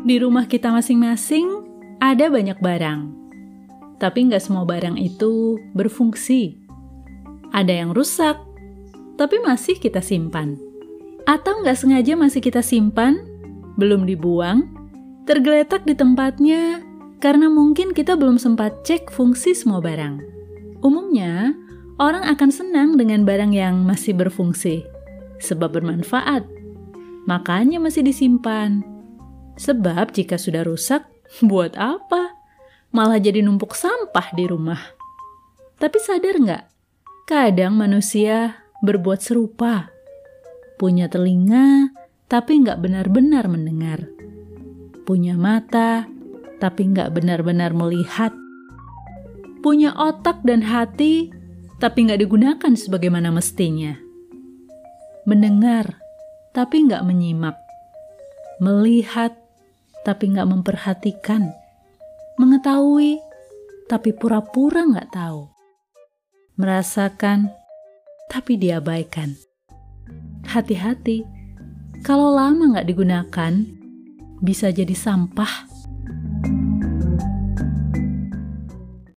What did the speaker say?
Di rumah kita masing-masing ada banyak barang, tapi nggak semua barang itu berfungsi. Ada yang rusak, tapi masih kita simpan. Atau nggak sengaja masih kita simpan, belum dibuang, tergeletak di tempatnya karena mungkin kita belum sempat cek fungsi semua barang. Umumnya, orang akan senang dengan barang yang masih berfungsi, sebab bermanfaat. Makanya masih disimpan. Sebab jika sudah rusak, buat apa? Malah jadi numpuk sampah di rumah. Tapi sadar nggak? Kadang manusia berbuat serupa. Punya telinga, tapi nggak benar-benar mendengar. Punya mata, tapi nggak benar-benar melihat. Punya otak dan hati, tapi nggak digunakan sebagaimana mestinya. Mendengar, tapi nggak menyimak. Melihat, tapi nggak memperhatikan, mengetahui, tapi pura-pura nggak tahu, merasakan, tapi diabaikan. Hati-hati, kalau lama nggak digunakan, bisa jadi sampah